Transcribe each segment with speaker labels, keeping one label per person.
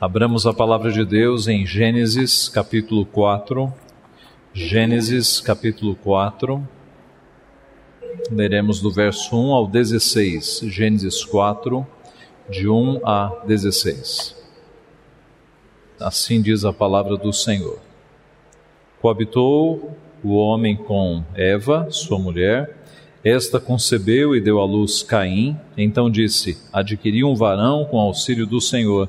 Speaker 1: Abramos a palavra de Deus em Gênesis capítulo 4. Gênesis capítulo 4. Leremos do verso 1 ao 16. Gênesis 4, de 1 a 16. Assim diz a palavra do Senhor. Coabitou o homem com Eva, sua mulher. Esta concebeu e deu à luz Caim. Então disse: Adquiri um varão com auxílio do Senhor.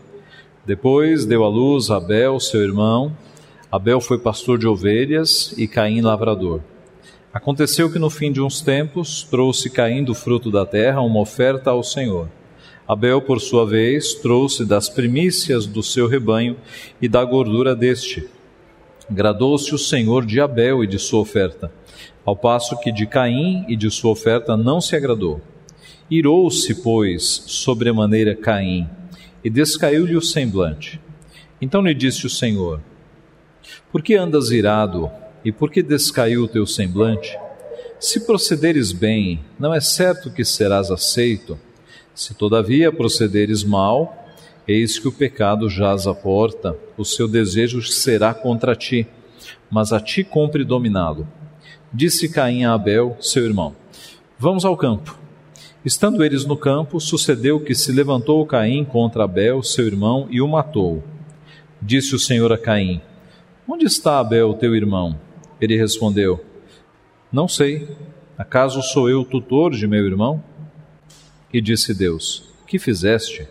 Speaker 1: Depois deu à luz Abel, seu irmão. Abel foi pastor de ovelhas e Caim lavrador. Aconteceu que no fim de uns tempos trouxe Caim do fruto da terra uma oferta ao Senhor. Abel, por sua vez, trouxe das primícias do seu rebanho e da gordura deste. Gradou-se o Senhor de Abel e de sua oferta, ao passo que de Caim e de sua oferta não se agradou. Irou-se, pois, sobremaneira Caim e descaiu-lhe o semblante. Então lhe disse o Senhor: Por que andas irado e por que descaiu o teu semblante? Se procederes bem, não é certo que serás aceito. Se todavia procederes mal, eis que o pecado jaz à porta, o seu desejo será contra ti, mas a ti cumpre dominá-lo. Disse Caim a Abel, seu irmão: Vamos ao campo. Estando eles no campo, sucedeu que se levantou Caim contra Abel, seu irmão, e o matou. Disse o Senhor a Caim: Onde está Abel, teu irmão? Ele respondeu: Não sei. Acaso sou eu o tutor de meu irmão? E disse Deus: Que fizeste?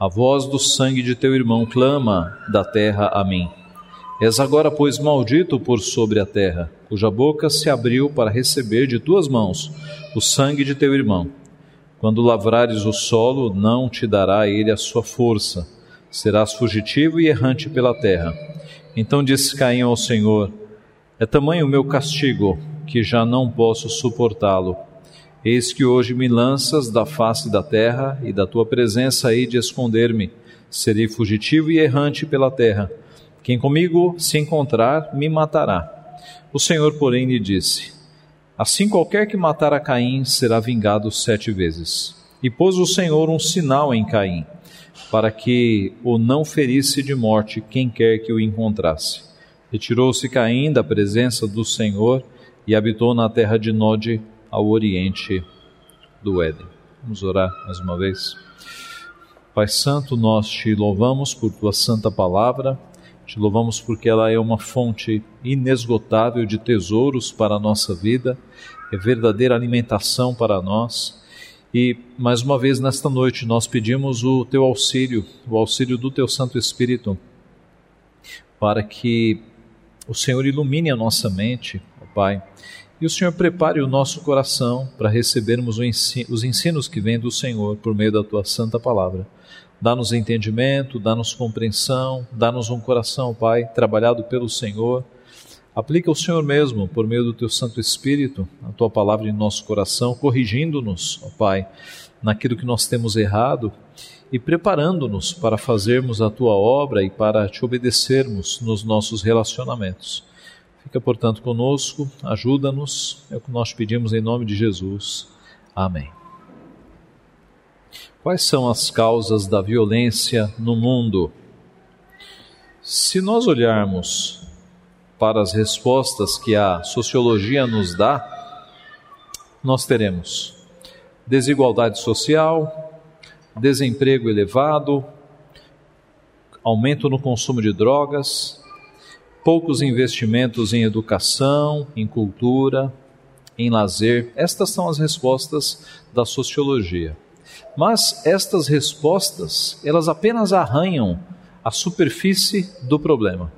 Speaker 1: A voz do sangue de teu irmão clama da terra a mim. És agora, pois, maldito por sobre a terra, cuja boca se abriu para receber de tuas mãos o sangue de teu irmão. Quando lavrares o solo, não te dará ele a sua força. Serás fugitivo e errante pela terra. Então disse Caim ao Senhor: É tamanho o meu castigo, que já não posso suportá-lo. Eis que hoje me lanças da face da terra, e da tua presença hei de esconder-me. Serei fugitivo e errante pela terra. Quem comigo se encontrar, me matará. O Senhor, porém, lhe disse: Assim qualquer que matar a Caim será vingado sete vezes. E pôs o Senhor um sinal em Caim, para que o não ferisse de morte quem quer que o encontrasse. Retirou-se Caim da presença do Senhor e habitou na terra de Nod, ao oriente do Éden. Vamos orar mais uma vez. Pai Santo, nós te louvamos por tua santa palavra te louvamos porque ela é uma fonte inesgotável de tesouros para a nossa vida, é verdadeira alimentação para nós. E mais uma vez nesta noite nós pedimos o teu auxílio, o auxílio do teu Santo Espírito, para que o Senhor ilumine a nossa mente, ó Pai, e o Senhor prepare o nosso coração para recebermos os ensinos que vêm do Senhor por meio da tua santa palavra. Dá-nos entendimento, dá-nos compreensão, dá-nos um coração, Pai, trabalhado pelo Senhor. Aplica o Senhor mesmo, por meio do Teu Santo Espírito, a Tua palavra em nosso coração, corrigindo-nos, ó Pai, naquilo que nós temos errado e preparando-nos para fazermos a Tua obra e para Te obedecermos nos nossos relacionamentos. Fica, portanto, conosco, ajuda-nos, é o que nós pedimos em nome de Jesus. Amém. Quais são as causas da violência no mundo? Se nós olharmos para as respostas que a sociologia nos dá, nós teremos desigualdade social, desemprego elevado, aumento no consumo de drogas, poucos investimentos em educação, em cultura, em lazer. Estas são as respostas da sociologia. Mas estas respostas, elas apenas arranham a superfície do problema.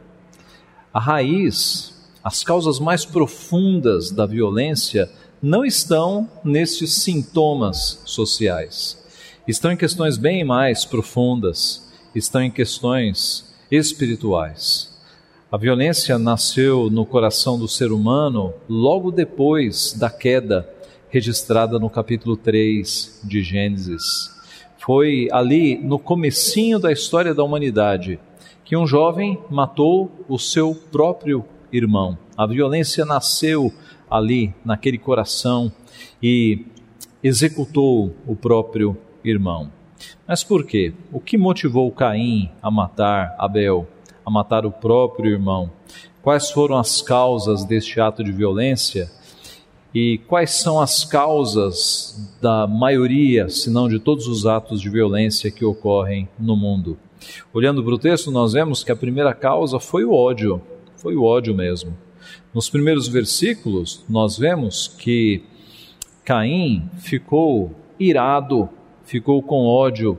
Speaker 1: A raiz, as causas mais profundas da violência não estão nesses sintomas sociais. Estão em questões bem mais profundas, estão em questões espirituais. A violência nasceu no coração do ser humano logo depois da queda registrada no capítulo 3 de Gênesis. Foi ali no comecinho da história da humanidade que um jovem matou o seu próprio irmão. A violência nasceu ali naquele coração e executou o próprio irmão. Mas por quê? O que motivou Caim a matar Abel, a matar o próprio irmão? Quais foram as causas deste ato de violência? E quais são as causas da maioria, se não de todos os atos de violência que ocorrem no mundo? Olhando para o texto, nós vemos que a primeira causa foi o ódio, foi o ódio mesmo. Nos primeiros versículos, nós vemos que Caim ficou irado, ficou com ódio,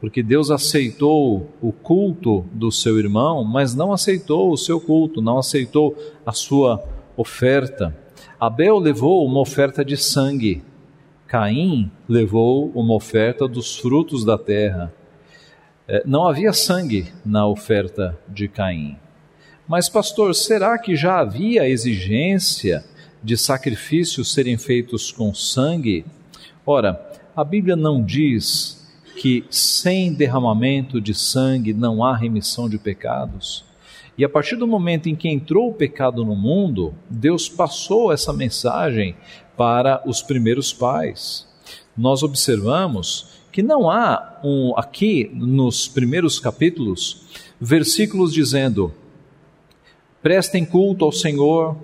Speaker 1: porque Deus aceitou o culto do seu irmão, mas não aceitou o seu culto, não aceitou a sua oferta. Abel levou uma oferta de sangue, Caim levou uma oferta dos frutos da terra. É, não havia sangue na oferta de Caim. Mas, pastor, será que já havia exigência de sacrifícios serem feitos com sangue? Ora, a Bíblia não diz que sem derramamento de sangue não há remissão de pecados. E a partir do momento em que entrou o pecado no mundo, Deus passou essa mensagem para os primeiros pais. Nós observamos que não há um, aqui nos primeiros capítulos versículos dizendo: prestem culto ao Senhor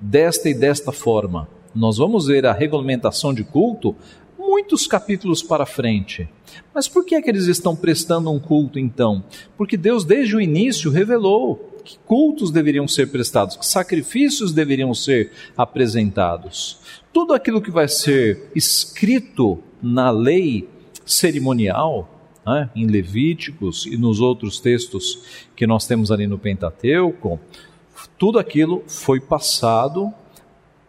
Speaker 1: desta e desta forma. Nós vamos ver a regulamentação de culto muitos capítulos para frente. Mas por que é que eles estão prestando um culto então? Porque Deus desde o início revelou que cultos deveriam ser prestados, que sacrifícios deveriam ser apresentados. Tudo aquilo que vai ser escrito na lei cerimonial, né, em Levíticos e nos outros textos que nós temos ali no Pentateuco, tudo aquilo foi passado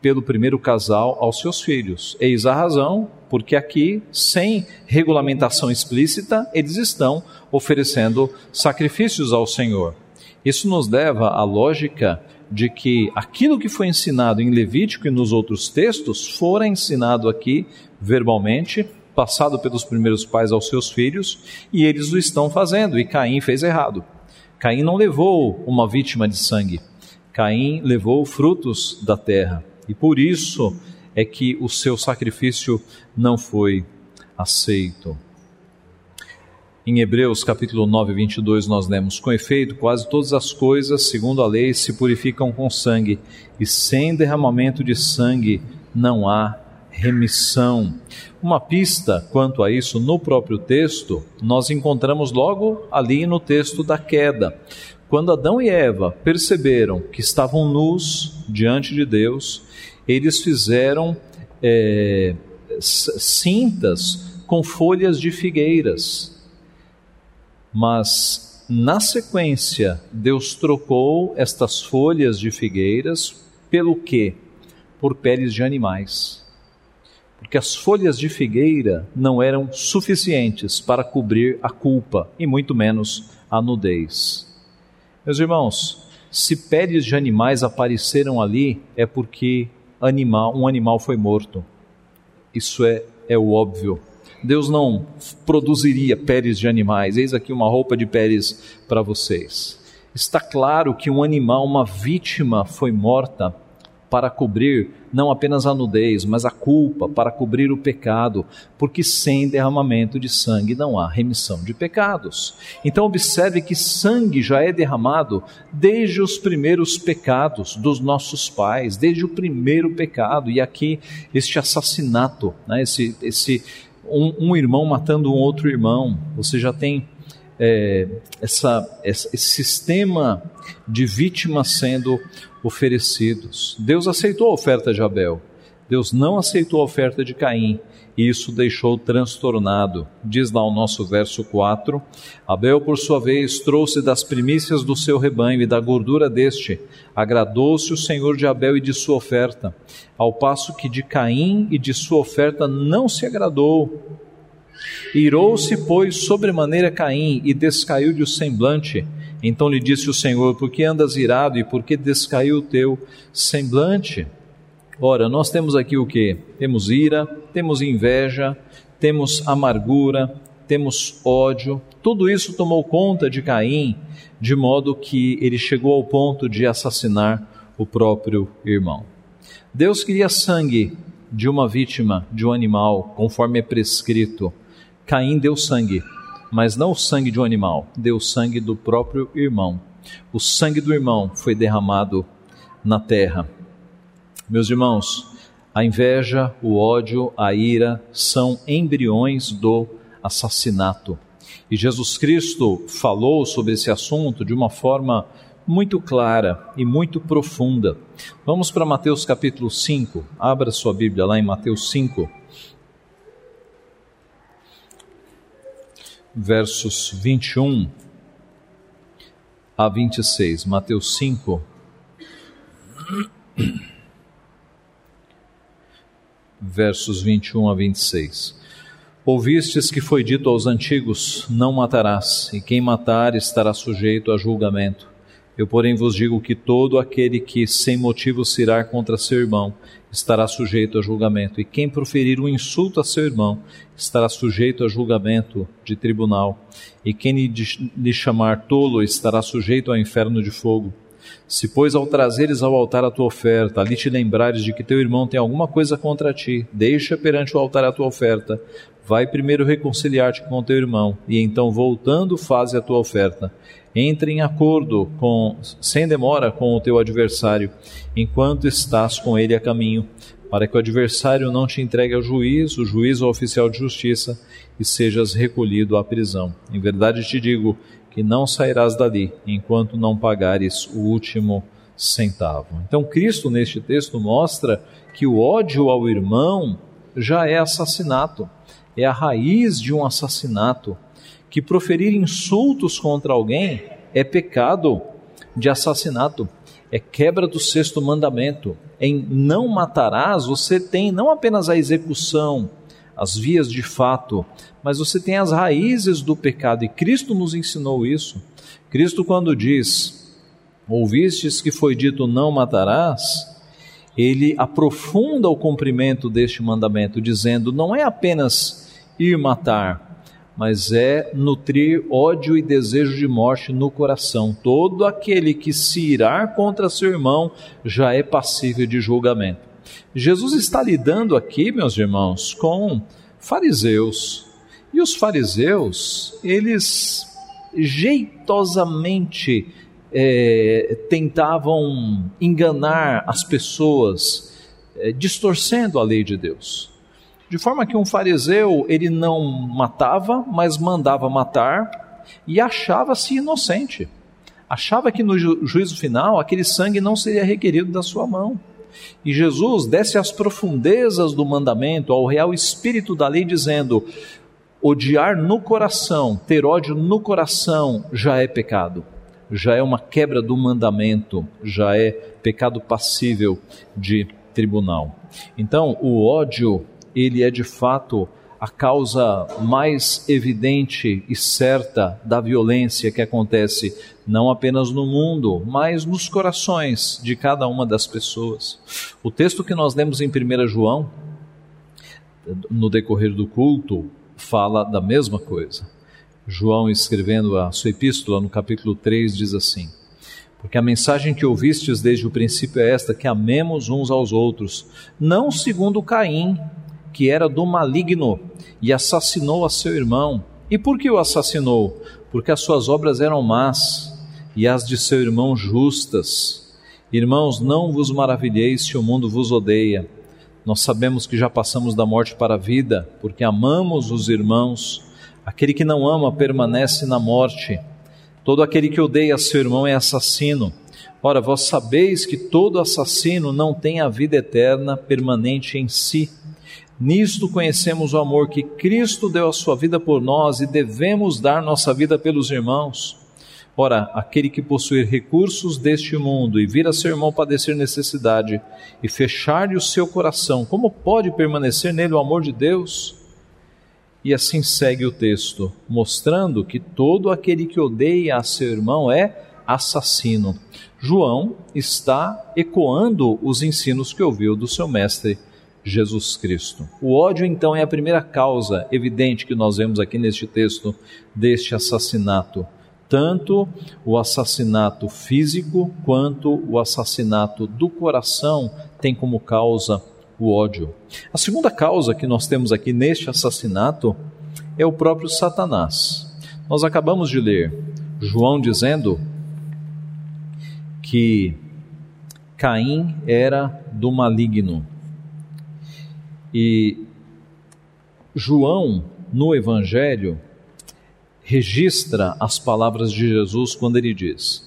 Speaker 1: pelo primeiro casal aos seus filhos. Eis a razão porque aqui, sem regulamentação explícita, eles estão oferecendo sacrifícios ao Senhor. Isso nos leva à lógica de que aquilo que foi ensinado em Levítico e nos outros textos fora ensinado aqui verbalmente passado pelos primeiros pais aos seus filhos, e eles o estão fazendo, e Caim fez errado. Caim não levou uma vítima de sangue, Caim levou frutos da terra, e por isso é que o seu sacrifício não foi aceito. Em Hebreus capítulo 9, 22, nós lemos: Com efeito, quase todas as coisas, segundo a lei, se purificam com sangue, e sem derramamento de sangue não há remissão. Uma pista quanto a isso no próprio texto, nós encontramos logo ali no texto da queda. Quando Adão e Eva perceberam que estavam nus diante de Deus, eles fizeram é, cintas com folhas de figueiras. Mas na sequência, Deus trocou estas folhas de figueiras pelo quê? Por peles de animais porque as folhas de figueira não eram suficientes para cobrir a culpa e muito menos a nudez. Meus irmãos, se peles de animais apareceram ali, é porque animal, um animal foi morto. Isso é, é o óbvio. Deus não produziria peles de animais. Eis aqui uma roupa de peles para vocês. Está claro que um animal, uma vítima, foi morta para cobrir não apenas a nudez, mas a culpa, para cobrir o pecado, porque sem derramamento de sangue não há remissão de pecados. Então, observe que sangue já é derramado desde os primeiros pecados dos nossos pais, desde o primeiro pecado, e aqui este assassinato, né, esse, esse um, um irmão matando um outro irmão, você já tem é, essa, esse sistema de vítimas sendo oferecidos. Deus aceitou a oferta de Abel, Deus não aceitou a oferta de Caim, e isso deixou transtornado. Diz lá o nosso verso 4: Abel, por sua vez, trouxe das primícias do seu rebanho e da gordura deste. Agradou-se o Senhor de Abel e de sua oferta, ao passo que de Caim e de sua oferta não se agradou. Irou-se, pois, sobremaneira Caim e descaiu-lhe o semblante. Então lhe disse o Senhor: Por que andas irado e por que descaiu o teu semblante? Ora, nós temos aqui o que? Temos ira, temos inveja, temos amargura, temos ódio. Tudo isso tomou conta de Caim, de modo que ele chegou ao ponto de assassinar o próprio irmão. Deus queria sangue de uma vítima, de um animal, conforme é prescrito Caim deu sangue, mas não o sangue de um animal, deu sangue do próprio irmão. O sangue do irmão foi derramado na terra. Meus irmãos, a inveja, o ódio, a ira são embriões do assassinato. E Jesus Cristo falou sobre esse assunto de uma forma muito clara e muito profunda. Vamos para Mateus capítulo 5. Abra sua Bíblia lá em Mateus 5. Versos 21 a 26. Mateus 5 versos 21 a 26. Ouvistes que foi dito aos antigos: Não matarás, e quem matar estará sujeito a julgamento. Eu, porém, vos digo que todo aquele que sem motivo se irá contra seu irmão estará sujeito a julgamento, e quem proferir um insulto a seu irmão estará sujeito a julgamento de tribunal, e quem lhe chamar tolo estará sujeito ao inferno de fogo. Se, pois, ao trazeres ao altar a tua oferta, ali te lembrares de que teu irmão tem alguma coisa contra ti, deixa perante o altar a tua oferta, vai primeiro reconciliar-te com teu irmão, e então, voltando, faze a tua oferta. Entre em acordo com, sem demora com o teu adversário, enquanto estás com ele a caminho, para que o adversário não te entregue ao juiz, o juiz ao oficial de justiça, e sejas recolhido à prisão. Em verdade te digo que não sairás dali enquanto não pagares o último centavo. Então, Cristo, neste texto, mostra que o ódio ao irmão já é assassinato, é a raiz de um assassinato. Que proferir insultos contra alguém é pecado de assassinato, é quebra do sexto mandamento. Em não matarás, você tem não apenas a execução, as vias de fato, mas você tem as raízes do pecado e Cristo nos ensinou isso. Cristo, quando diz: Ouvistes que foi dito não matarás, ele aprofunda o cumprimento deste mandamento, dizendo: não é apenas ir matar, mas é nutrir ódio e desejo de morte no coração. Todo aquele que se irá contra seu irmão já é passível de julgamento. Jesus está lidando aqui, meus irmãos, com fariseus. E os fariseus, eles jeitosamente é, tentavam enganar as pessoas, é, distorcendo a lei de Deus. De forma que um fariseu, ele não matava, mas mandava matar e achava-se inocente. Achava que no ju juízo final aquele sangue não seria requerido da sua mão. E Jesus desce às profundezas do mandamento, ao real espírito da lei, dizendo: odiar no coração, ter ódio no coração já é pecado, já é uma quebra do mandamento, já é pecado passível de tribunal. Então, o ódio, ele é de fato a causa mais evidente e certa da violência que acontece não apenas no mundo, mas nos corações de cada uma das pessoas. O texto que nós lemos em 1 João, no decorrer do culto, fala da mesma coisa. João, escrevendo a sua epístola, no capítulo 3, diz assim: Porque a mensagem que ouvistes desde o princípio é esta, que amemos uns aos outros, não segundo Caim, que era do maligno e assassinou a seu irmão. E por que o assassinou? Porque as suas obras eram más e as de seu irmão justas. Irmãos, não vos maravilheis se o mundo vos odeia. Nós sabemos que já passamos da morte para a vida, porque amamos os irmãos. Aquele que não ama permanece na morte. Todo aquele que odeia seu irmão é assassino. Ora, vós sabeis que todo assassino não tem a vida eterna permanente em si. Nisto conhecemos o amor que Cristo deu a sua vida por nós e devemos dar nossa vida pelos irmãos. Ora, aquele que possuir recursos deste mundo e vir a seu irmão padecer necessidade e fechar-lhe o seu coração, como pode permanecer nele o amor de Deus? E assim segue o texto, mostrando que todo aquele que odeia a seu irmão é assassino. João está ecoando os ensinos que ouviu do seu mestre Jesus Cristo. O ódio, então, é a primeira causa evidente que nós vemos aqui neste texto deste assassinato. Tanto o assassinato físico quanto o assassinato do coração tem como causa o ódio. A segunda causa que nós temos aqui neste assassinato é o próprio Satanás. Nós acabamos de ler João dizendo que Caim era do maligno. E João, no Evangelho, registra as palavras de Jesus quando ele diz: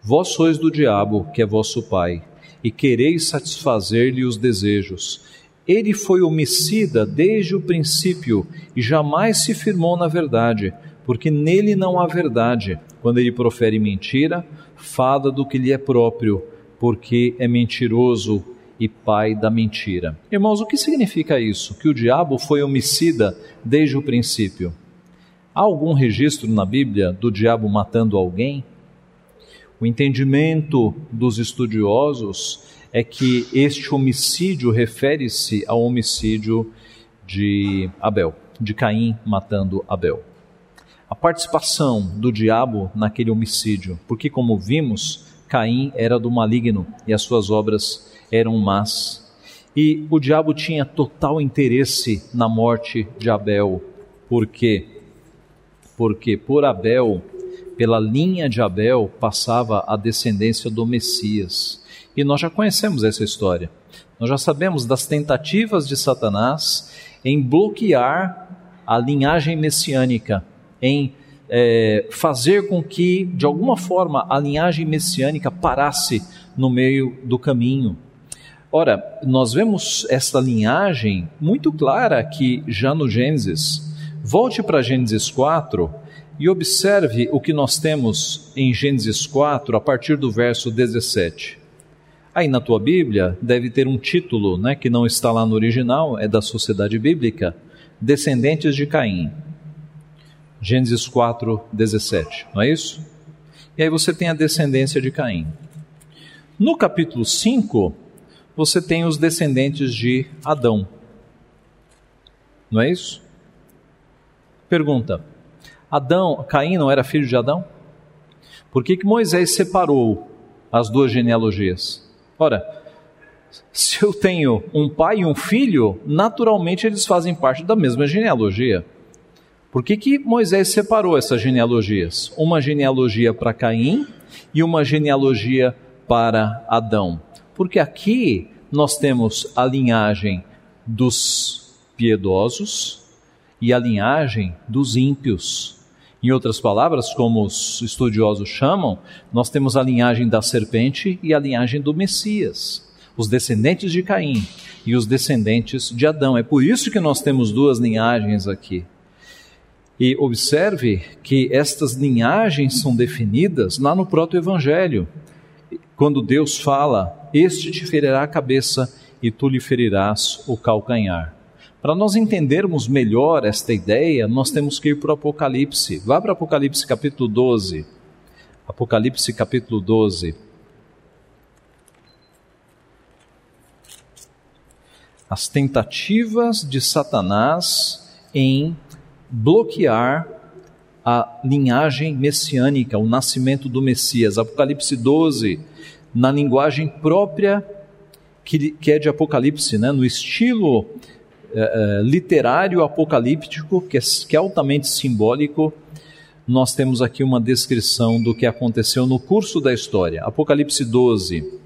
Speaker 1: Vós sois do diabo, que é vosso pai, e quereis satisfazer-lhe os desejos. Ele foi homicida desde o princípio e jamais se firmou na verdade, porque nele não há verdade. Quando ele profere mentira, fala do que lhe é próprio, porque é mentiroso e pai da mentira. Irmãos, o que significa isso? Que o diabo foi homicida desde o princípio. Há algum registro na Bíblia do diabo matando alguém? O entendimento dos estudiosos é que este homicídio refere-se ao homicídio de Abel, de Caim matando Abel a participação do diabo naquele homicídio, porque, como vimos, Caim era do maligno e as suas obras eram más. E o diabo tinha total interesse na morte de Abel. Por quê? Porque por Abel, pela linha de Abel, passava a descendência do Messias. E nós já conhecemos essa história. Nós já sabemos das tentativas de Satanás em bloquear a linhagem messiânica em é, fazer com que, de alguma forma, a linhagem messiânica parasse no meio do caminho. Ora, nós vemos esta linhagem muito clara aqui já no Gênesis. Volte para Gênesis 4 e observe o que nós temos em Gênesis 4 a partir do verso 17. Aí na tua Bíblia deve ter um título, né, que não está lá no original, é da Sociedade Bíblica, Descendentes de Caim. Gênesis 4, 17, não é isso? E aí você tem a descendência de Caim. No capítulo 5, você tem os descendentes de Adão. Não é isso? Pergunta: Adão, Caim não era filho de Adão? Por que, que Moisés separou as duas genealogias? Ora, se eu tenho um pai e um filho, naturalmente eles fazem parte da mesma genealogia. Por que, que Moisés separou essas genealogias? Uma genealogia para Caim e uma genealogia para Adão. Porque aqui nós temos a linhagem dos piedosos e a linhagem dos ímpios. Em outras palavras, como os estudiosos chamam, nós temos a linhagem da serpente e a linhagem do Messias, os descendentes de Caim e os descendentes de Adão. É por isso que nós temos duas linhagens aqui. E observe que estas linhagens são definidas lá no proto-evangelho, quando Deus fala: Este te ferirá a cabeça e tu lhe ferirás o calcanhar. Para nós entendermos melhor esta ideia, nós temos que ir para o Apocalipse. Vá para Apocalipse capítulo 12. Apocalipse capítulo 12. As tentativas de Satanás em bloquear a linhagem messiânica, o nascimento do Messias. Apocalipse 12, na linguagem própria que, que é de Apocalipse, né? no estilo é, é, literário apocalíptico, que é, que é altamente simbólico, nós temos aqui uma descrição do que aconteceu no curso da história. Apocalipse 12,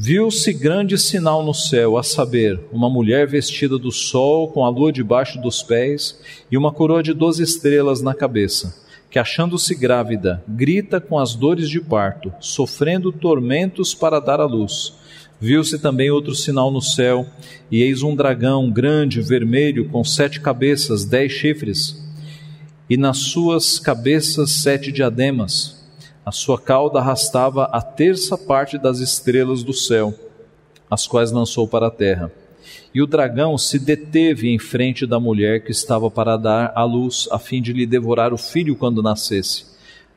Speaker 1: Viu-se grande sinal no céu, a saber, uma mulher vestida do sol, com a lua debaixo dos pés e uma coroa de doze estrelas na cabeça, que, achando-se grávida, grita com as dores de parto, sofrendo tormentos para dar à luz. Viu-se também outro sinal no céu, e eis um dragão grande, vermelho, com sete cabeças, dez chifres, e nas suas cabeças sete diademas a sua cauda arrastava a terça parte das estrelas do céu, as quais lançou para a terra. E o dragão se deteve em frente da mulher que estava para dar à luz, a fim de lhe devorar o filho quando nascesse.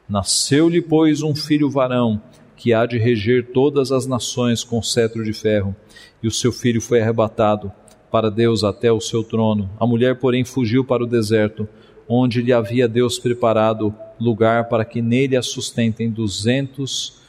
Speaker 1: Nasceu-lhe, pois, um filho varão, que há de reger todas as nações com cetro de ferro. E o seu filho foi arrebatado para Deus até o seu trono. A mulher, porém, fugiu para o deserto onde lhe havia Deus preparado lugar para que nele a sustentem duzentos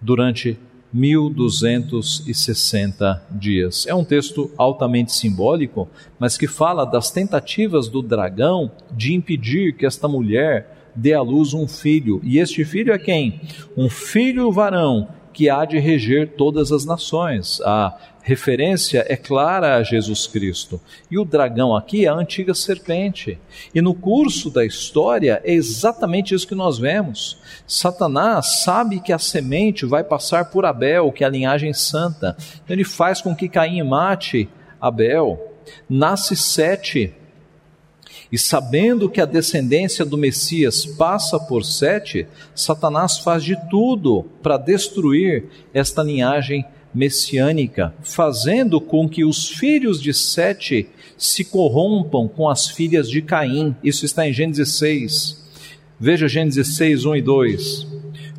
Speaker 1: durante 1260 dias. É um texto altamente simbólico, mas que fala das tentativas do dragão de impedir que esta mulher dê à luz um filho. E este filho é quem? Um filho varão que há de reger todas as nações. A referência é clara a Jesus Cristo. E o dragão aqui é a antiga serpente. E no curso da história é exatamente isso que nós vemos. Satanás sabe que a semente vai passar por Abel, que é a linhagem santa. Então ele faz com que Caim mate Abel. Nasce Sete, e sabendo que a descendência do Messias passa por Sete, Satanás faz de tudo para destruir esta linhagem messiânica, fazendo com que os filhos de Sete se corrompam com as filhas de Caim. Isso está em Gênesis 6. Veja Gênesis 6, 1 e 2.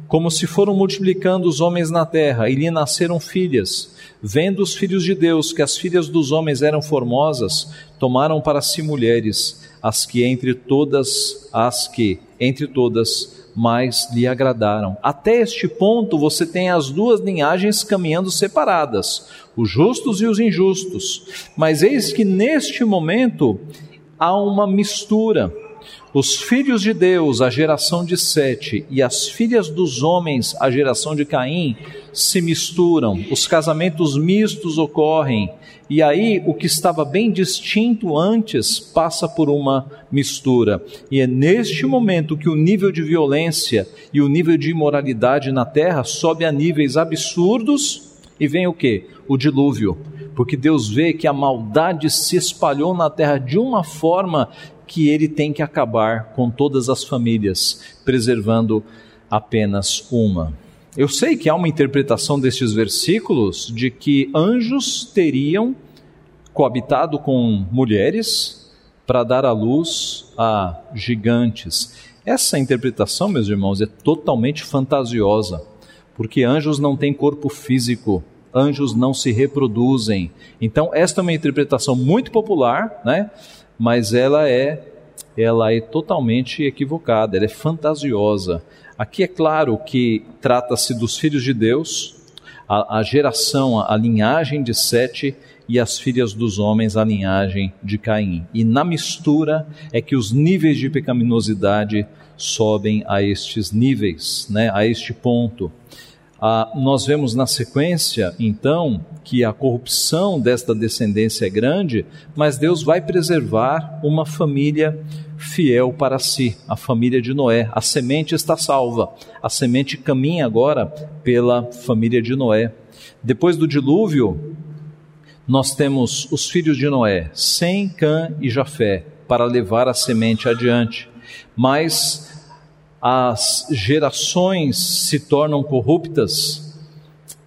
Speaker 1: Como se foram multiplicando os homens na terra, e lhe nasceram filhas. Vendo os filhos de Deus que as filhas dos homens eram formosas, tomaram para si mulheres as que entre todas as que entre todas mais lhe agradaram. Até este ponto você tem as duas linhagens caminhando separadas, os justos e os injustos. Mas eis que neste momento há uma mistura. Os filhos de Deus, a geração de Sete, e as filhas dos homens, a geração de Caim, se misturam, os casamentos mistos ocorrem, e aí o que estava bem distinto antes passa por uma mistura. E é neste momento que o nível de violência e o nível de imoralidade na terra sobe a níveis absurdos e vem o que? O dilúvio. Porque Deus vê que a maldade se espalhou na terra de uma forma que ele tem que acabar com todas as famílias, preservando apenas uma. Eu sei que há uma interpretação destes versículos de que anjos teriam coabitado com mulheres para dar à luz a gigantes. Essa interpretação, meus irmãos, é totalmente fantasiosa, porque anjos não têm corpo físico, anjos não se reproduzem. Então, esta é uma interpretação muito popular, né? Mas ela é ela é totalmente equivocada, ela é fantasiosa. Aqui é claro que trata-se dos filhos de Deus, a, a, geração, a linhagem de Sete e as filhas dos homens, a linhagem de Caim. E na mistura é que os níveis de pecaminosidade sobem a estes níveis, né, a este ponto. Ah, nós vemos na sequência, então, que a corrupção desta descendência é grande, mas Deus vai preservar uma família fiel para si, a família de Noé. A semente está salva, a semente caminha agora pela família de Noé. Depois do dilúvio, nós temos os filhos de Noé, Sem, Cã e Jafé, para levar a semente adiante. Mas as gerações se tornam corruptas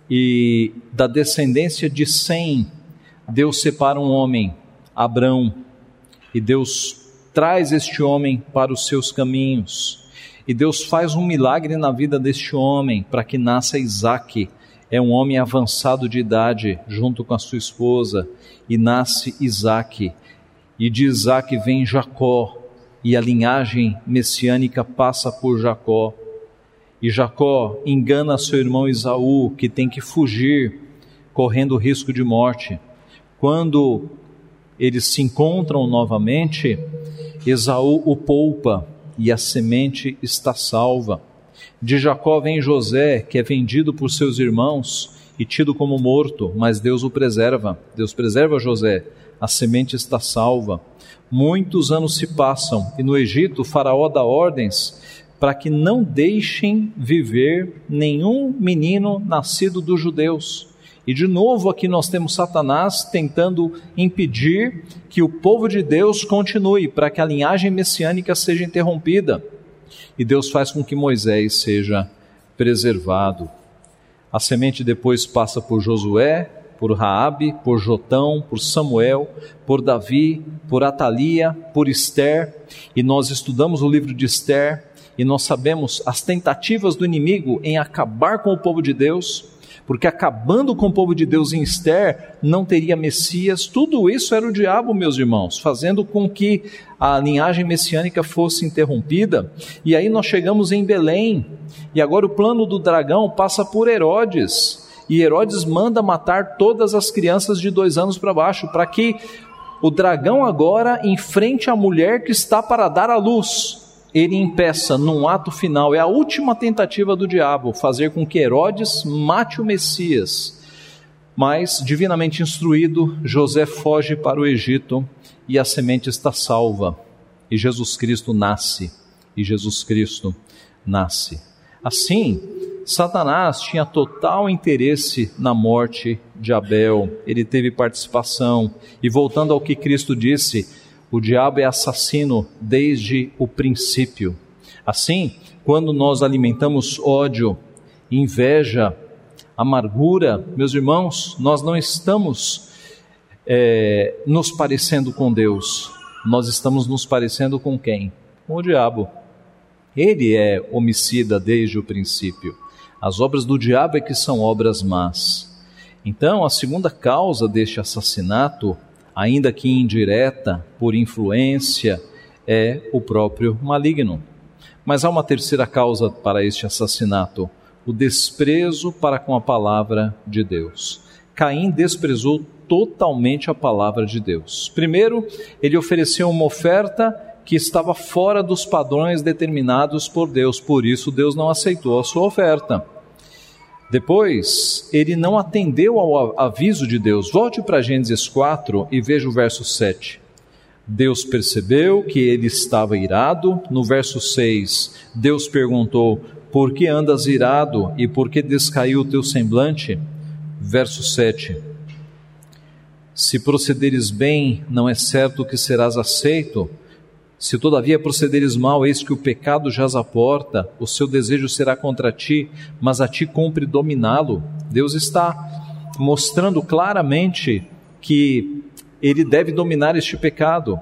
Speaker 1: e da descendência de Sem, Deus separa um homem, Abrão, e Deus traz este homem para os seus caminhos. E Deus faz um milagre na vida deste homem para que nasça Isaac. É um homem avançado de idade, junto com a sua esposa, e nasce Isaac. E de Isaac vem Jacó, e a linhagem messiânica passa por Jacó. E Jacó engana seu irmão Isaú, que tem que fugir, correndo risco de morte. Quando eles se encontram novamente, Esaú o poupa e a semente está salva. De Jacó vem José, que é vendido por seus irmãos e tido como morto, mas Deus o preserva. Deus preserva José, a semente está salva. Muitos anos se passam e no Egito Faraó dá ordens para que não deixem viver nenhum menino nascido dos judeus. E de novo aqui nós temos Satanás tentando impedir que o povo de Deus continue, para que a linhagem messiânica seja interrompida. E Deus faz com que Moisés seja preservado. A semente depois passa por Josué, por Raabe, por Jotão, por Samuel, por Davi, por Atalia, por Esther, e nós estudamos o livro de Esther e nós sabemos as tentativas do inimigo em acabar com o povo de Deus, porque acabando com o povo de Deus em Esther, não teria Messias. Tudo isso era o diabo, meus irmãos, fazendo com que a linhagem messiânica fosse interrompida. E aí nós chegamos em Belém, e agora o plano do dragão passa por Herodes. e Herodes manda matar todas as crianças de dois anos para baixo, para que o dragão agora enfrente a mulher que está para dar à luz. Ele impeça num ato final, é a última tentativa do diabo, fazer com que Herodes mate o Messias. Mas, divinamente instruído, José foge para o Egito e a semente está salva. E Jesus Cristo nasce. E Jesus Cristo nasce. Assim, Satanás tinha total interesse na morte de Abel, ele teve participação. E voltando ao que Cristo disse, o diabo é assassino desde o princípio. Assim, quando nós alimentamos ódio, inveja, amargura, meus irmãos, nós não estamos é, nos parecendo com Deus, nós estamos nos parecendo com quem? Com o diabo. Ele é homicida desde o princípio. As obras do diabo é que são obras más. Então, a segunda causa deste assassinato, ainda que indireta, por influência, é o próprio maligno. Mas há uma terceira causa para este assassinato: o desprezo para com a palavra de Deus. Caim desprezou totalmente a palavra de Deus. Primeiro, ele ofereceu uma oferta que estava fora dos padrões determinados por Deus, por isso Deus não aceitou a sua oferta. Depois, ele não atendeu ao aviso de Deus. Volte para Gênesis 4 e veja o verso 7. Deus percebeu que ele estava irado. No verso 6, Deus perguntou: Por que andas irado e por que descaiu o teu semblante? Verso 7. Se procederes bem, não é certo que serás aceito. Se todavia procederes mal, eis que o pecado jaz à porta, o seu desejo será contra ti, mas a ti cumpre dominá-lo. Deus está mostrando claramente que ele deve dominar este pecado.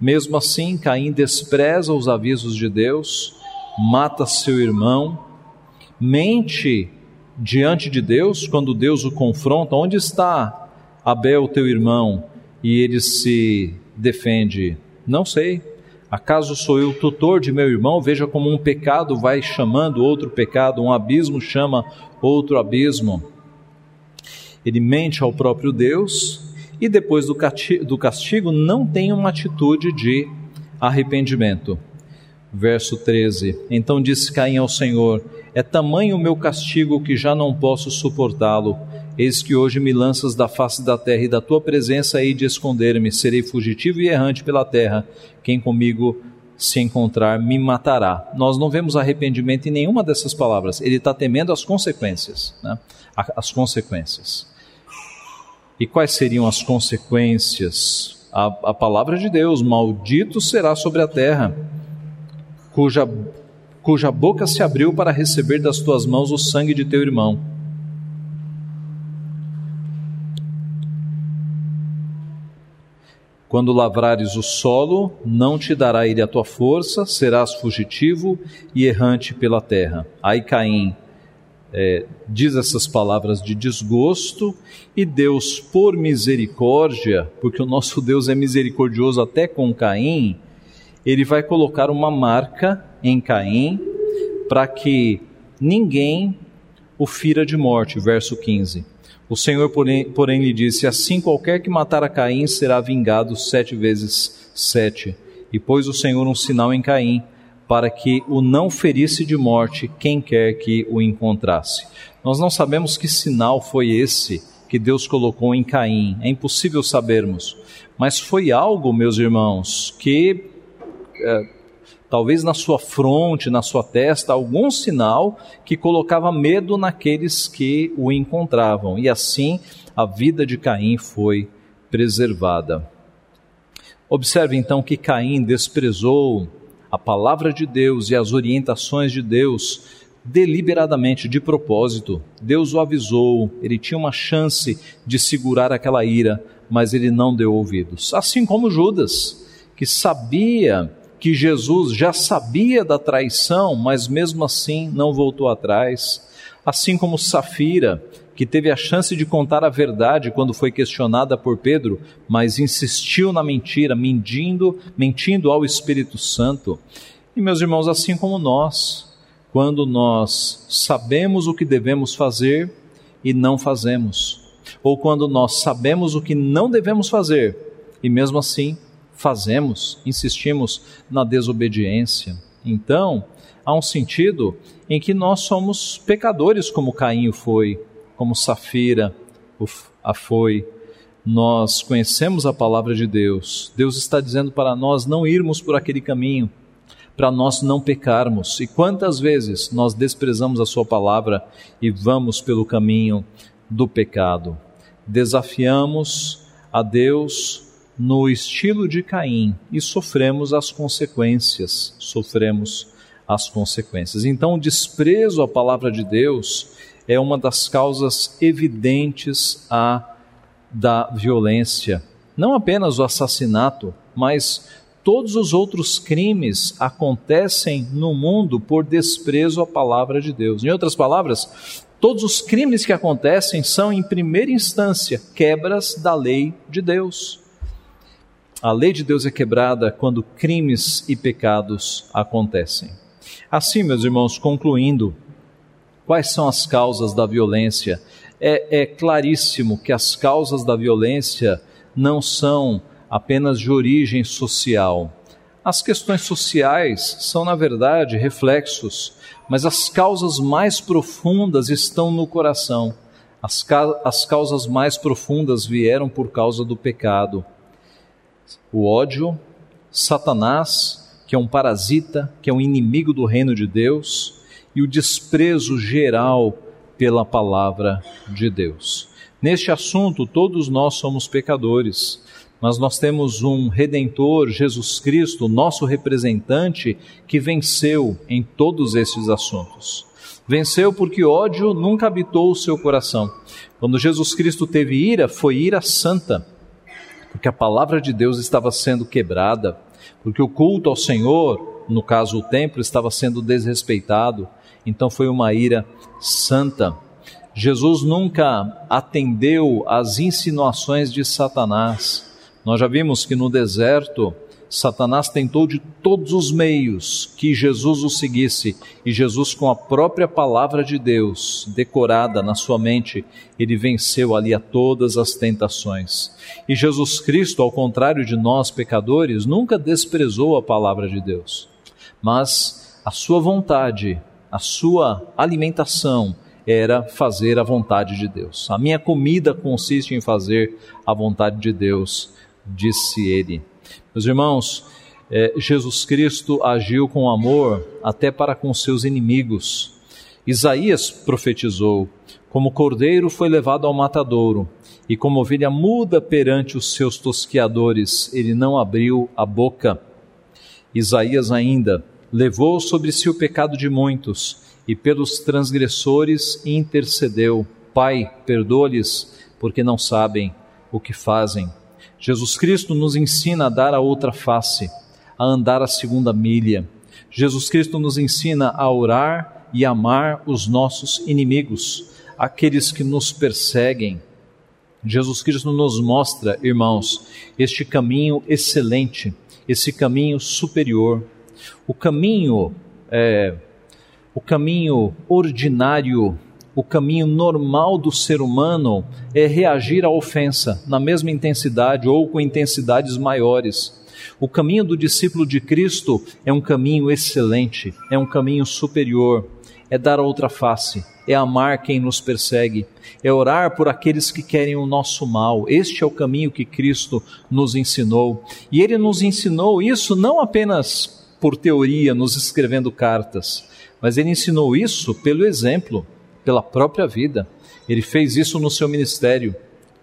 Speaker 1: Mesmo assim, Caim despreza os avisos de Deus, mata seu irmão, mente diante de Deus quando Deus o confronta: Onde está Abel, teu irmão? E ele se defende: não sei. Acaso sou eu tutor de meu irmão? Veja como um pecado vai chamando outro pecado, um abismo chama outro abismo. Ele mente ao próprio Deus e depois do castigo não tem uma atitude de arrependimento. Verso 13: Então disse Caim ao Senhor: É tamanho o meu castigo que já não posso suportá-lo. Eis que hoje me lanças da face da terra e da tua presença hei de esconder-me. Serei fugitivo e errante pela terra. Quem comigo se encontrar me matará. Nós não vemos arrependimento em nenhuma dessas palavras. Ele está temendo as consequências. Né? As consequências. E quais seriam as consequências? A, a palavra de Deus: Maldito será sobre a terra, cuja, cuja boca se abriu para receber das tuas mãos o sangue de teu irmão Quando lavrares o solo, não te dará ele a tua força, serás fugitivo e errante pela terra. Aí Caim é, diz essas palavras de desgosto, e Deus, por misericórdia, porque o nosso Deus é misericordioso até com Caim, ele vai colocar uma marca em Caim para que ninguém o fira de morte. Verso 15. O Senhor, porém, porém, lhe disse: Assim qualquer que matar a Caim será vingado sete vezes sete. E pôs o Senhor um sinal em Caim, para que o não ferisse de morte quem quer que o encontrasse. Nós não sabemos que sinal foi esse que Deus colocou em Caim, é impossível sabermos, mas foi algo, meus irmãos, que é, talvez na sua fronte, na sua testa, algum sinal que colocava medo naqueles que o encontravam. E assim a vida de Caim foi preservada. Observe então que Caim desprezou a palavra de Deus e as orientações de Deus deliberadamente, de propósito. Deus o avisou, ele tinha uma chance de segurar aquela ira, mas ele não deu ouvidos. Assim como Judas, que sabia que Jesus já sabia da traição, mas mesmo assim não voltou atrás. Assim como Safira, que teve a chance de contar a verdade quando foi questionada por Pedro, mas insistiu na mentira, mentindo, mentindo ao Espírito Santo. E meus irmãos, assim como nós, quando nós sabemos o que devemos fazer e não fazemos, ou quando nós sabemos o que não devemos fazer e mesmo assim fazemos, insistimos na desobediência. Então, há um sentido em que nós somos pecadores, como Caim foi, como Safira a foi. Nós conhecemos a palavra de Deus. Deus está dizendo para nós não irmos por aquele caminho, para nós não pecarmos. E quantas vezes nós desprezamos a Sua palavra e vamos pelo caminho do pecado? Desafiamos a Deus no estilo de Caim e sofremos as consequências. Sofremos as consequências. Então, o desprezo à palavra de Deus é uma das causas evidentes a da violência. Não apenas o assassinato, mas todos os outros crimes acontecem no mundo por desprezo à palavra de Deus. Em outras palavras, todos os crimes que acontecem são, em primeira instância, quebras da lei de Deus. A lei de Deus é quebrada quando crimes e pecados acontecem. Assim, meus irmãos, concluindo, quais são as causas da violência? É, é claríssimo que as causas da violência não são apenas de origem social. As questões sociais são, na verdade, reflexos, mas as causas mais profundas estão no coração. As, ca as causas mais profundas vieram por causa do pecado. O ódio, Satanás, que é um parasita, que é um inimigo do reino de Deus, e o desprezo geral pela palavra de Deus. Neste assunto, todos nós somos pecadores mas nós temos um redentor, Jesus Cristo, nosso representante, que venceu em todos esses assuntos. Venceu porque ódio nunca habitou o seu coração. Quando Jesus Cristo teve ira, foi ira santa, porque a palavra de Deus estava sendo quebrada, porque o culto ao Senhor, no caso o templo, estava sendo desrespeitado, então foi uma ira santa. Jesus nunca atendeu às insinuações de Satanás nós já vimos que no deserto, Satanás tentou de todos os meios que Jesus o seguisse, e Jesus, com a própria palavra de Deus decorada na sua mente, ele venceu ali a todas as tentações. E Jesus Cristo, ao contrário de nós pecadores, nunca desprezou a palavra de Deus, mas a sua vontade, a sua alimentação, era fazer a vontade de Deus. A minha comida consiste em fazer a vontade de Deus disse ele. Meus irmãos, é, Jesus Cristo agiu com amor até para com seus inimigos. Isaías profetizou: como cordeiro foi levado ao matadouro, e como ovelha muda perante os seus tosqueadores, ele não abriu a boca. Isaías ainda levou sobre si o pecado de muitos, e pelos transgressores intercedeu. Pai, perdoa-lhes, porque não sabem o que fazem. Jesus Cristo nos ensina a dar a outra face, a andar a segunda milha. Jesus Cristo nos ensina a orar e amar os nossos inimigos, aqueles que nos perseguem. Jesus Cristo nos mostra, irmãos, este caminho excelente, esse caminho superior, o caminho, é, o caminho ordinário o caminho normal do ser humano é reagir à ofensa na mesma intensidade ou com intensidades maiores. O caminho do discípulo de Cristo é um caminho excelente, é um caminho superior, é dar outra face, é amar quem nos persegue, é orar por aqueles que querem o nosso mal. Este é o caminho que Cristo nos ensinou. E ele nos ensinou isso não apenas por teoria, nos escrevendo cartas, mas ele ensinou isso pelo exemplo pela própria vida. Ele fez isso no seu ministério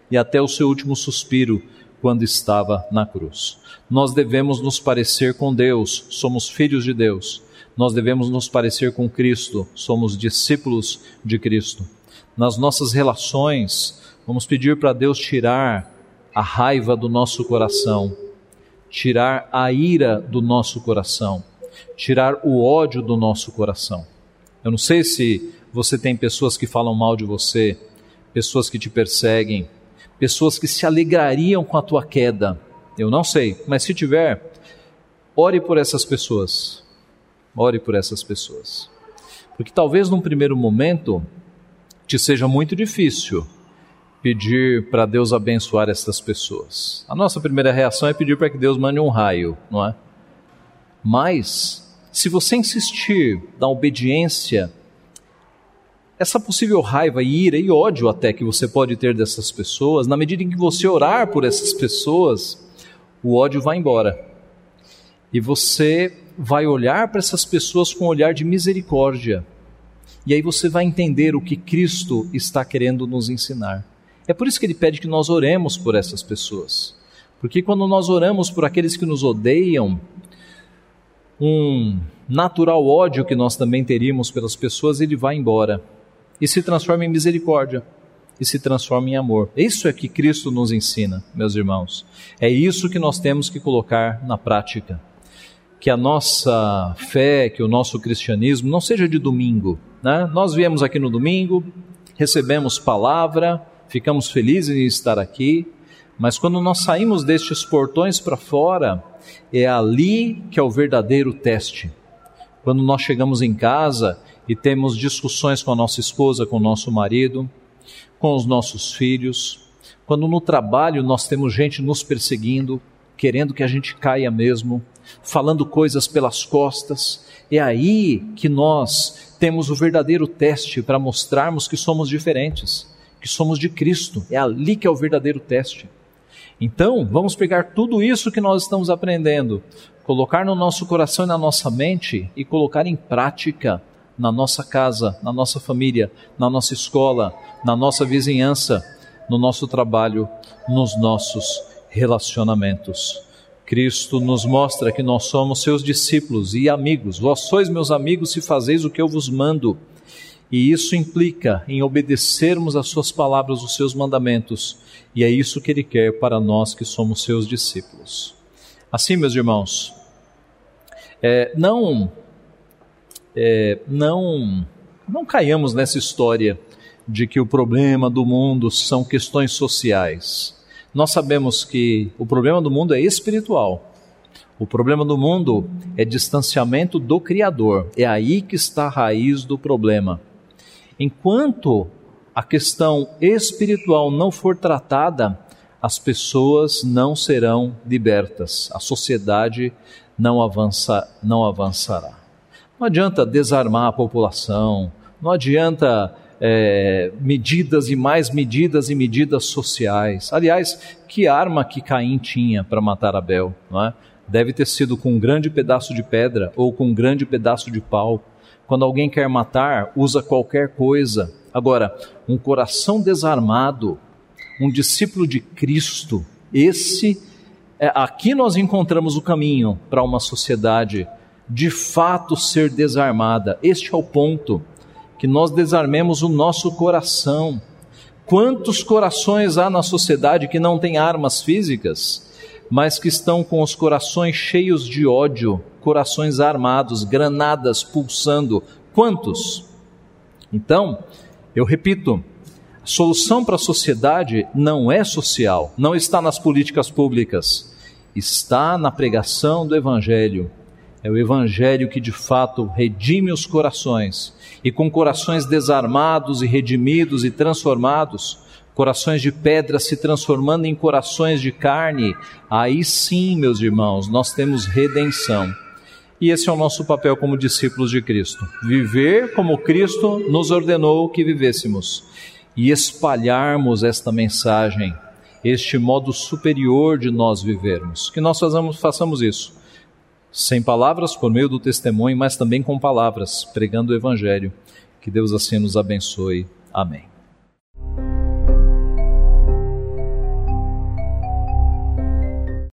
Speaker 1: e até o seu último suspiro quando estava na cruz. Nós devemos nos parecer com Deus, somos filhos de Deus. Nós devemos nos parecer com Cristo, somos discípulos de Cristo. Nas nossas relações, vamos pedir para Deus tirar a raiva do nosso coração, tirar a ira do nosso coração, tirar o ódio do nosso coração. Eu não sei se você tem pessoas que falam mal de você, pessoas que te perseguem, pessoas que se alegrariam com a tua queda. Eu não sei, mas se tiver, ore por essas pessoas. Ore por essas pessoas. Porque talvez num primeiro momento te seja muito difícil pedir para Deus abençoar essas pessoas. A nossa primeira reação é pedir para que Deus mande um raio, não é? Mas, se você insistir na obediência, essa possível raiva, ira e ódio até que você pode ter dessas pessoas, na medida em que você orar por essas pessoas, o ódio vai embora. E você vai olhar para essas pessoas com um olhar de misericórdia. E aí você vai entender o que Cristo está querendo nos ensinar. É por isso que ele pede que nós oremos por essas pessoas. Porque quando nós oramos por aqueles que nos odeiam, um natural ódio que nós também teríamos pelas pessoas, ele vai embora e se transforma em misericórdia e se transforma em amor. Isso é que Cristo nos ensina, meus irmãos. É isso que nós temos que colocar na prática. Que a nossa fé, que o nosso cristianismo não seja de domingo. Né? Nós viemos aqui no domingo, recebemos palavra, ficamos felizes em estar aqui, mas quando nós saímos destes portões para fora, é ali que é o verdadeiro teste. Quando nós chegamos em casa e temos discussões com a nossa esposa, com o nosso marido, com os nossos filhos, quando no trabalho nós temos gente nos perseguindo, querendo que a gente caia mesmo, falando coisas pelas costas, é aí que nós temos o verdadeiro teste para mostrarmos que somos diferentes, que somos de Cristo. É ali que é o verdadeiro teste. Então, vamos pegar tudo isso que nós estamos aprendendo, colocar no nosso coração e na nossa mente e colocar em prática na nossa casa, na nossa família, na nossa escola, na nossa vizinhança, no nosso trabalho, nos nossos relacionamentos. Cristo nos mostra que nós somos seus discípulos e amigos. Vós sois meus amigos se fazeis o que eu vos mando. E isso implica em obedecermos às suas palavras, os seus mandamentos, e é isso que ele quer para nós que somos seus discípulos. Assim, meus irmãos, é, não, é, não, não caiamos nessa história de que o problema do mundo são questões sociais. Nós sabemos que o problema do mundo é espiritual. O problema do mundo é distanciamento do Criador. É aí que está a raiz do problema. Enquanto a questão espiritual não for tratada, as pessoas não serão libertas, a sociedade não, avança, não avançará. Não adianta desarmar a população, não adianta é, medidas e mais medidas e medidas sociais. Aliás, que arma que Caim tinha para matar Abel? Não é? Deve ter sido com um grande pedaço de pedra ou com um grande pedaço de pau. Quando alguém quer matar, usa qualquer coisa. Agora, um coração desarmado, um discípulo de Cristo, esse é, aqui nós encontramos o caminho para uma sociedade de fato ser desarmada. Este é o ponto que nós desarmemos o nosso coração. Quantos corações há na sociedade que não têm armas físicas, mas que estão com os corações cheios de ódio, corações armados, granadas pulsando. Quantos? Então, eu repito, a solução para a sociedade não é social, não está nas políticas públicas, está na pregação do Evangelho. É o Evangelho que de fato redime os corações, e com corações desarmados e redimidos e transformados, corações de pedra se transformando em corações de carne, aí sim, meus irmãos, nós temos redenção. E esse é o nosso papel como discípulos de Cristo: viver como Cristo nos ordenou que vivêssemos e espalharmos esta mensagem, este modo superior de nós vivermos. Que nós façamos, façamos isso, sem palavras, por meio do testemunho, mas também com palavras, pregando o Evangelho. Que Deus assim nos abençoe. Amém.